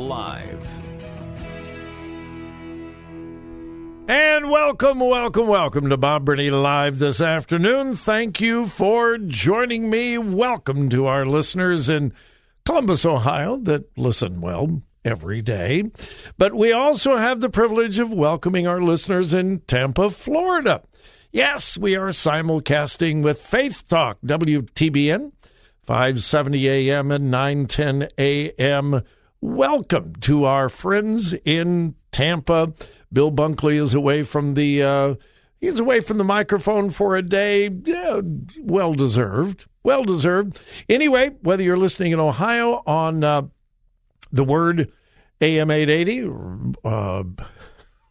Live. And welcome, welcome, welcome to Bob Burney Live this afternoon. Thank you for joining me. Welcome to our listeners in Columbus, Ohio, that listen, well, every day. But we also have the privilege of welcoming our listeners in Tampa, Florida. Yes, we are simulcasting with Faith Talk, WTBN, 570 AM and 910 AM. Welcome to our friends in Tampa. Bill Bunkley is away from the uh, he's away from the microphone for a day. Yeah, well deserved. Well deserved. Anyway, whether you're listening in Ohio on uh, the word AM 880, uh,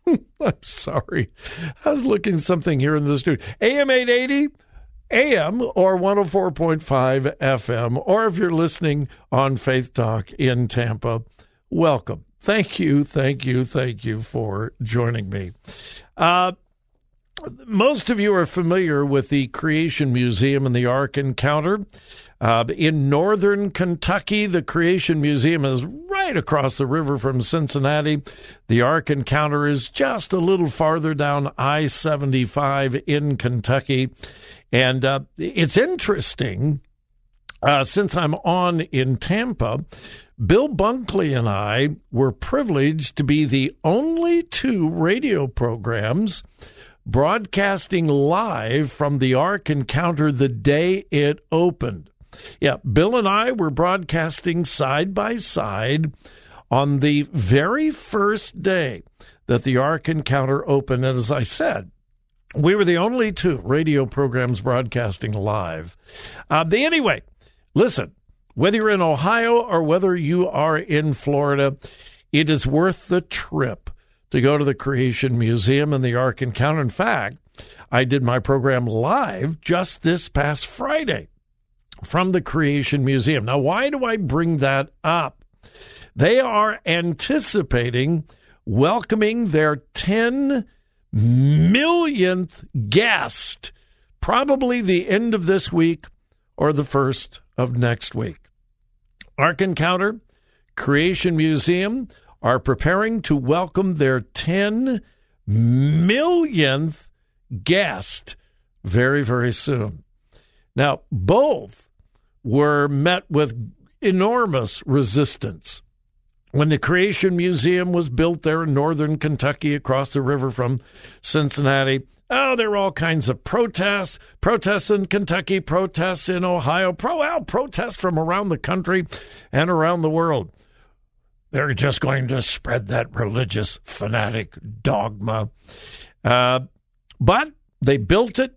I'm sorry. I was looking something here in the studio. AM 880, AM or 104.5 FM, or if you're listening on Faith Talk in Tampa, welcome. Thank you, thank you, thank you for joining me. Uh, most of you are familiar with the Creation Museum and the Ark Encounter. Uh, in northern Kentucky, the Creation Museum is right across the river from Cincinnati. The Ark Encounter is just a little farther down I 75 in Kentucky. And uh, it's interesting, uh, since I'm on in Tampa, Bill Bunkley and I were privileged to be the only two radio programs broadcasting live from the Ark Encounter the day it opened. Yeah, Bill and I were broadcasting side by side on the very first day that the Ark Encounter opened. And as I said, we were the only two radio programs broadcasting live. Uh, the, anyway, listen, whether you're in Ohio or whether you are in Florida, it is worth the trip to go to the Creation Museum and the Ark Encounter. In fact, I did my program live just this past Friday from the Creation Museum. Now, why do I bring that up? They are anticipating welcoming their 10 millionth guest, probably the end of this week or the first of next week. Ark Encounter, Creation Museum are preparing to welcome their 10 millionth guest very, very soon. Now, both were met with enormous resistance. When the Creation Museum was built there in northern Kentucky across the river from Cincinnati, oh, there were all kinds of protests, protests in Kentucky, protests in Ohio, pro out protests from around the country and around the world. They're just going to spread that religious fanatic dogma. Uh, but they built it,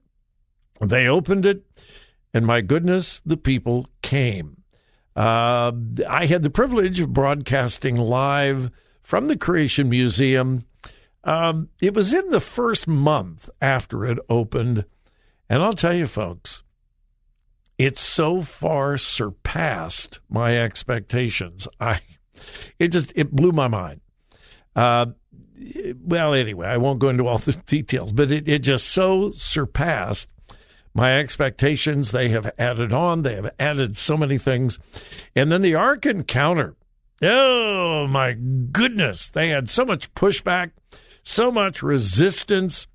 they opened it, And my goodness, the people came. Uh, I had the privilege of broadcasting live from the Creation Museum. Um, it was in the first month after it opened. And I'll tell you, folks, it so far surpassed my expectations. I, it just, it blew my mind. Uh, well, anyway, I won't go into all the details, but it, it just so surpassed my expectations. They have added on, they have added so many things. And then the Ark Encounter. Oh, my goodness. They had so much pushback, so much resistance,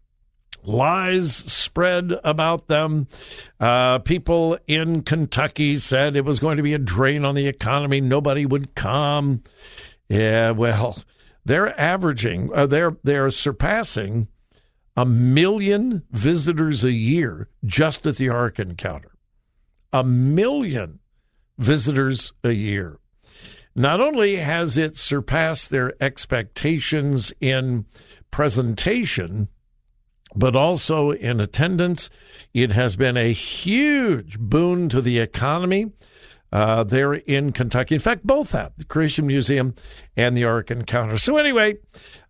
lies spread about them. Uh, people in Kentucky said it was going to be a drain on the economy. Nobody would come. Yeah, well, they're averaging, uh, they're they're surpassing a million visitors a year just at the Ark Encounter. A million visitors a year. Not only has it surpassed their expectations in presentation, but also in attendance. It has been a huge boon to the economy. Uh, there in Kentucky. In fact, both have the Creation Museum and the Ark Encounter. So, anyway,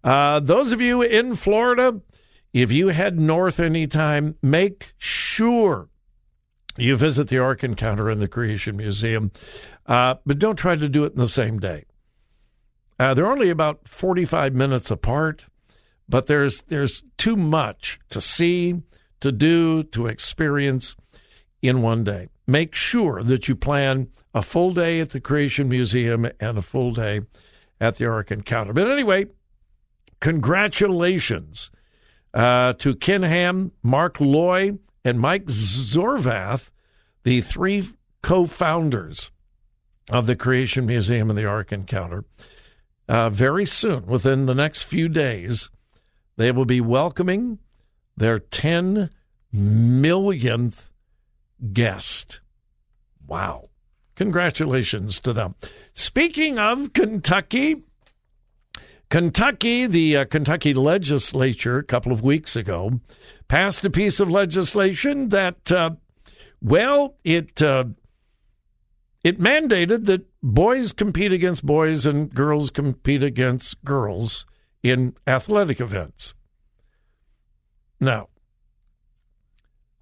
uh, those of you in Florida, if you head north anytime, make sure you visit the Ark Encounter and the Creation Museum, uh, but don't try to do it in the same day. Uh, they're only about 45 minutes apart, but there's there's too much to see, to do, to experience in one day make sure that you plan a full day at the Creation Museum and a full day at the Ark Encounter. But anyway, congratulations uh, to Ken Ham, Mark Looy, and Mike Zovath, the three co founders of the Creation Museum and the Ark Encounter. Uh, very soon, within the next few days, they will be welcoming their 10 millionth guest. Wow. Congratulations to them. Speaking of Kentucky, Kentucky, the uh, Kentucky legislature a couple of weeks ago passed a piece of legislation that, uh, well, it uh, it mandated that boys compete against boys and girls compete against girls in athletic events. Now,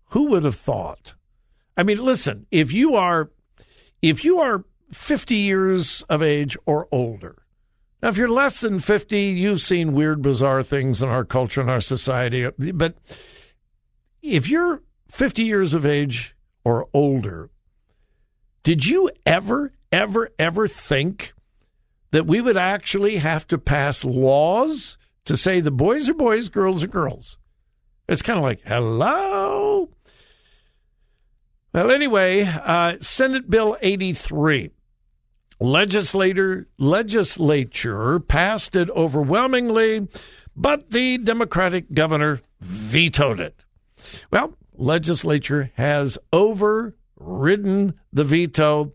who would have thought I mean, listen, if you are if you are 50 years of age or older, now if you're less than 50, you've seen weird, bizarre things in our culture and our society. But if you're 50 years of age or older, did you ever, ever, ever think that we would actually have to pass laws to say the boys are boys, girls are girls? It's kind of like, hello? Well, anyway, uh, Senate Bill 83. Legislator legislature passed it overwhelmingly, but the Democratic governor vetoed it. Well, legislature has overridden the veto.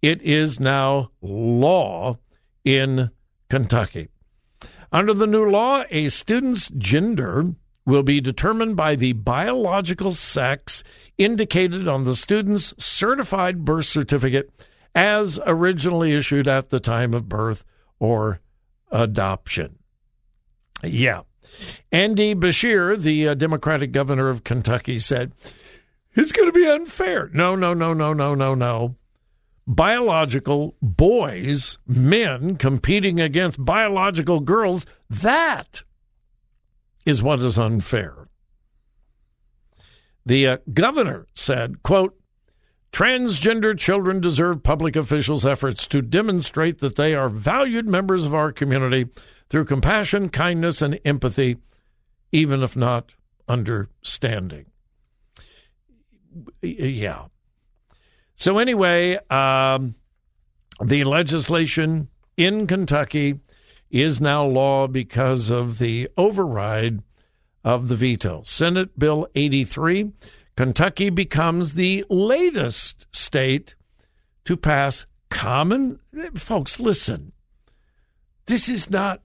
It is now law in Kentucky. Under the new law, a student's gender will be determined by the biological sex indicated on the student's certified birth certificate as originally issued at the time of birth or adoption. Yeah. Andy Beshear, the uh, Democratic governor of Kentucky, said, It's going to be unfair. No, no, no, no, no, no, no. Biological boys, men competing against biological girls, that is what is unfair. The uh, governor said, quote, Transgender children deserve public officials' efforts to demonstrate that they are valued members of our community through compassion, kindness, and empathy, even if not understanding. Yeah. So, anyway, um, the legislation in Kentucky is now law because of the override of the veto. Senate Bill 83. Kentucky becomes the latest state to pass common. Folks, listen. This is not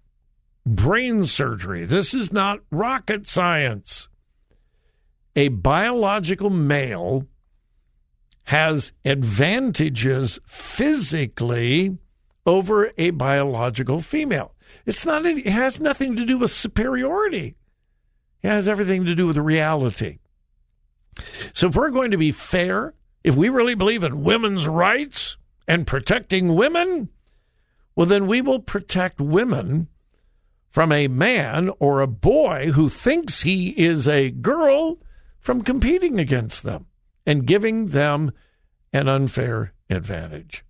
brain surgery. This is not rocket science. A biological male has advantages physically over a biological female. It's not it has nothing to do with superiority. It has everything to do with reality. So if we're going to be fair, if we really believe in women's rights and protecting women, well then we will protect women from a man or a boy who thinks he is a girl from competing against them and giving them an unfair advantage.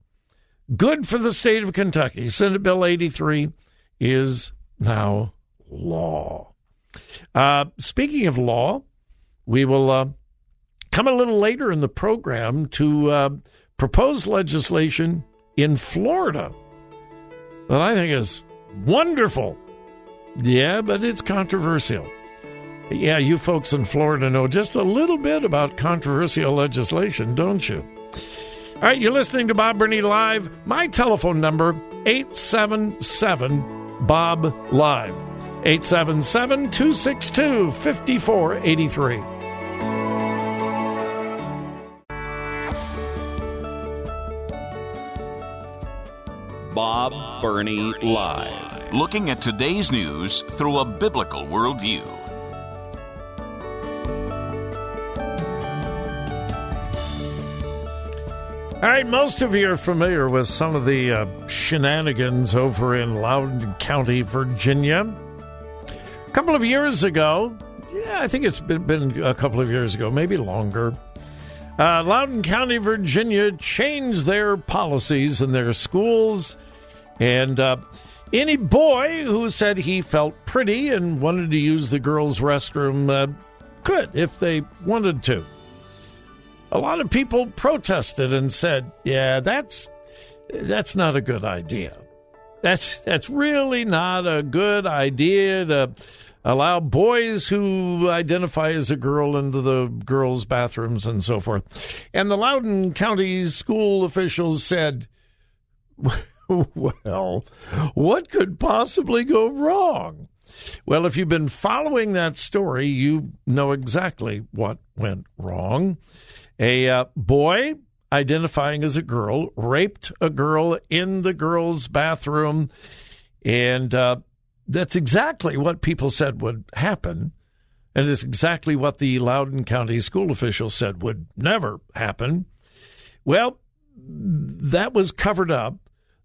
Good for the state of Kentucky. Senate Bill 83 is now law. Uh, speaking of law, we will uh, come a little later in the program to uh, propose legislation in Florida that I think is wonderful. Yeah, but it's controversial. Yeah, you folks in Florida know just a little bit about controversial legislation, don't you? All right, you're listening to Bob Burney Live. My telephone number, 877 Bob Live. 877 262 5483. Bob Burney Live. Looking at today's news through a biblical worldview. All right, most of you are familiar with some of the uh, shenanigans over in Loudoun County, Virginia. A couple of years ago, yeah, I think it's been, been a couple of years ago, maybe longer. Uh, Loudoun County, Virginia changed their policies in their schools, and uh, any boy who said he felt pretty and wanted to use the girls' restroom uh, could if they wanted to a lot of people protested and said, "Yeah, that's that's not a good idea. That's that's really not a good idea to allow boys who identify as a girl into the girls' bathrooms and so forth." And the Loudoun County school officials said, "Well, what could possibly go wrong?" Well, if you've been following that story, you know exactly what went wrong. A uh, boy identifying as a girl raped a girl in the girl's bathroom. And uh, that's exactly what people said would happen. And it's exactly what the Loudoun County school officials said would never happen. Well, that was covered up.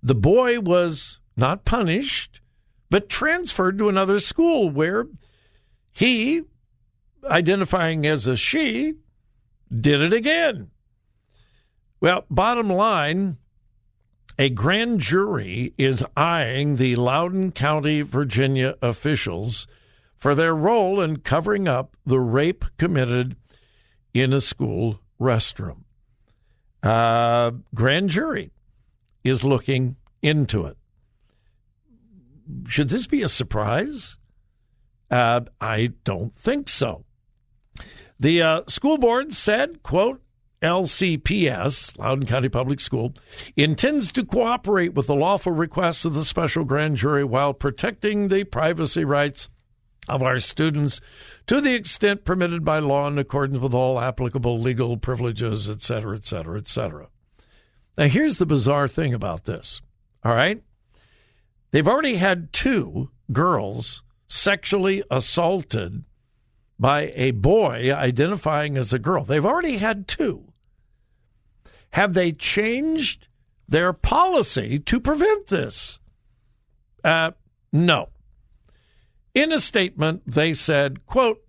The boy was not punished, but transferred to another school where he, identifying as a she, did it again. Well, bottom line, a grand jury is eyeing the Loudoun County, Virginia officials for their role in covering up the rape committed in a school restroom. Uh, grand jury is looking into it. Should this be a surprise? Uh, I don't think so. The uh, school board said, quote, LCPS, Loudoun County Public School, intends to cooperate with the lawful requests of the special grand jury while protecting the privacy rights of our students to the extent permitted by law in accordance with all applicable legal privileges, et cetera, et cetera, et cetera. Now, here's the bizarre thing about this. All right. They've already had two girls sexually assaulted by a boy identifying as a girl. They've already had two. Have they changed their policy to prevent this? Uh, no. In a statement, they said, quote,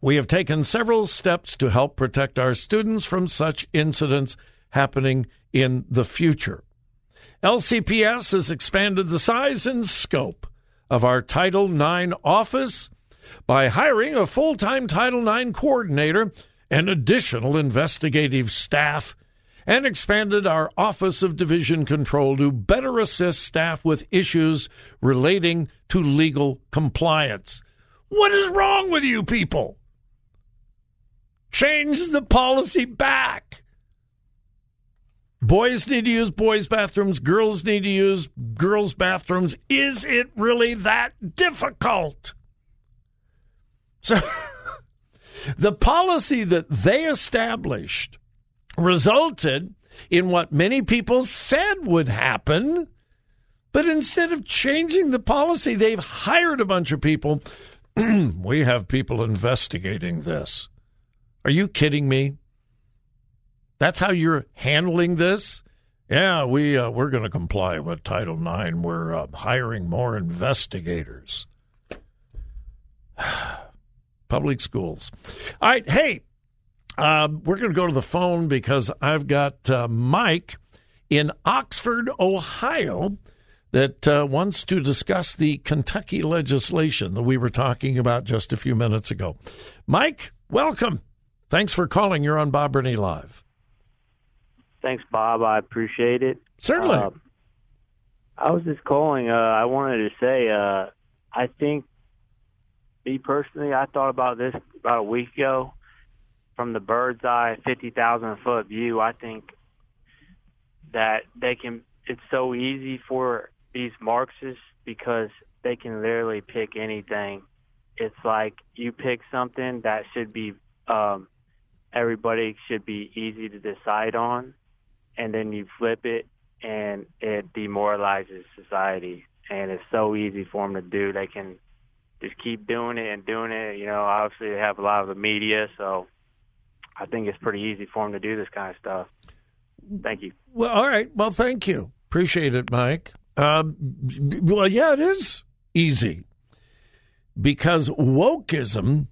we have taken several steps to help protect our students from such incidents happening in the future. LCPS has expanded the size and scope of our Title IX office by hiring a full time Title IX coordinator and additional investigative staff, and expanded our Office of Division Counsel to better assist staff with issues relating to legal compliance. What is wrong with you people? Change the policy back. Boys need to use boys' bathrooms, girls need to use girls' bathrooms. Is it really that difficult? So the policy that they established resulted in what many people said would happen. But instead of changing the policy, they've hired a bunch of people. we have people investigating this. Are you kidding me? That's how you're handling this? Yeah, we uh, we're going to comply with Title IX. We're uh, hiring more investigators. Public schools. All right, hey, um, we're going to go to the phone because I've got uh, Mike in Oxford, Ohio, that uh, wants to discuss the Kentucky legislation that we were talking about just a few minutes ago. Mike, welcome. Thanks for calling. You're on Bob Burney Live. Thanks, Bob. I appreciate it. Certainly. Uh, I was just calling. Uh, I wanted to say, uh, I think, me personally, I thought about this about a week ago. From the bird's eye, fifty thousand foot view, I think that they can. It's so easy for these Marxists because they can literally pick anything. It's like you pick something that should be um, everybody should be easy to decide on, and then you flip it and it demoralizes society. And it's so easy for them to do. They can just keep doing it and doing it. You know, obviously they have a lot of the media, so I think it's pretty easy for them to do this kind of stuff. Thank you. Well, all right. Well, thank you. Appreciate it, Mike. Um, well, yeah, it is easy because wokeism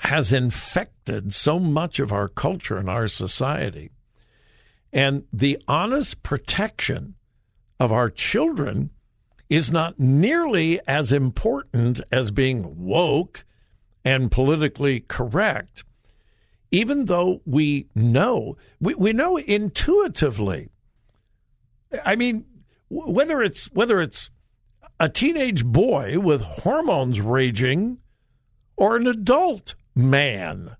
has infected so much of our culture and our society. And the honest protection of our children is not nearly as important as being woke and politically correct, even though we know, we, we know intuitively. I mean, whether it's whether it's a teenage boy with hormones raging or an adult man,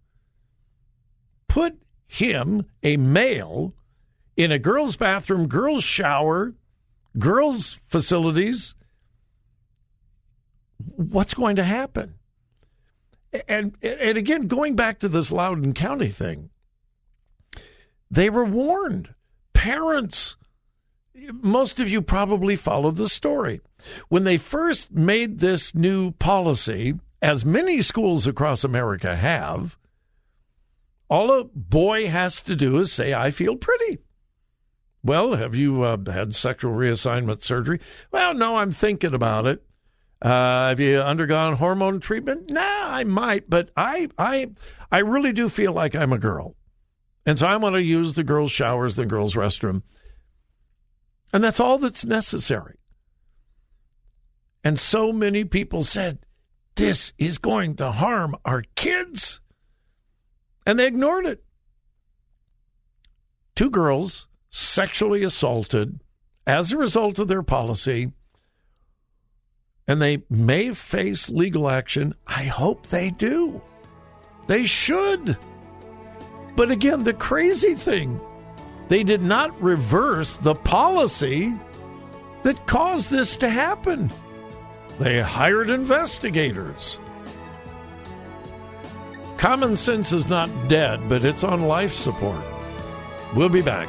put him, a male, in a girl's bathroom, girl's shower, girls' facilities, what's going to happen? And and again, going back to this Loudoun County thing, they were warned. Parents, most of you probably followed the story. When they first made this new policy, as many schools across America have, all a boy has to do is say, I feel pretty. Well, have you uh, had sexual reassignment surgery? Well, no, I'm thinking about it. Uh, have you undergone hormone treatment? Nah, I might, but I, I, I really do feel like I'm a girl, and so I want to use the girls' showers, the girls' restroom, and that's all that's necessary. And so many people said, "This is going to harm our kids," and they ignored it. Two girls sexually assaulted as a result of their policy, and they may face legal action. I hope they do. They should. But again, the crazy thing, they did not reverse the policy that caused this to happen. They hired investigators. Common sense is not dead, but it's on life support. We'll be back.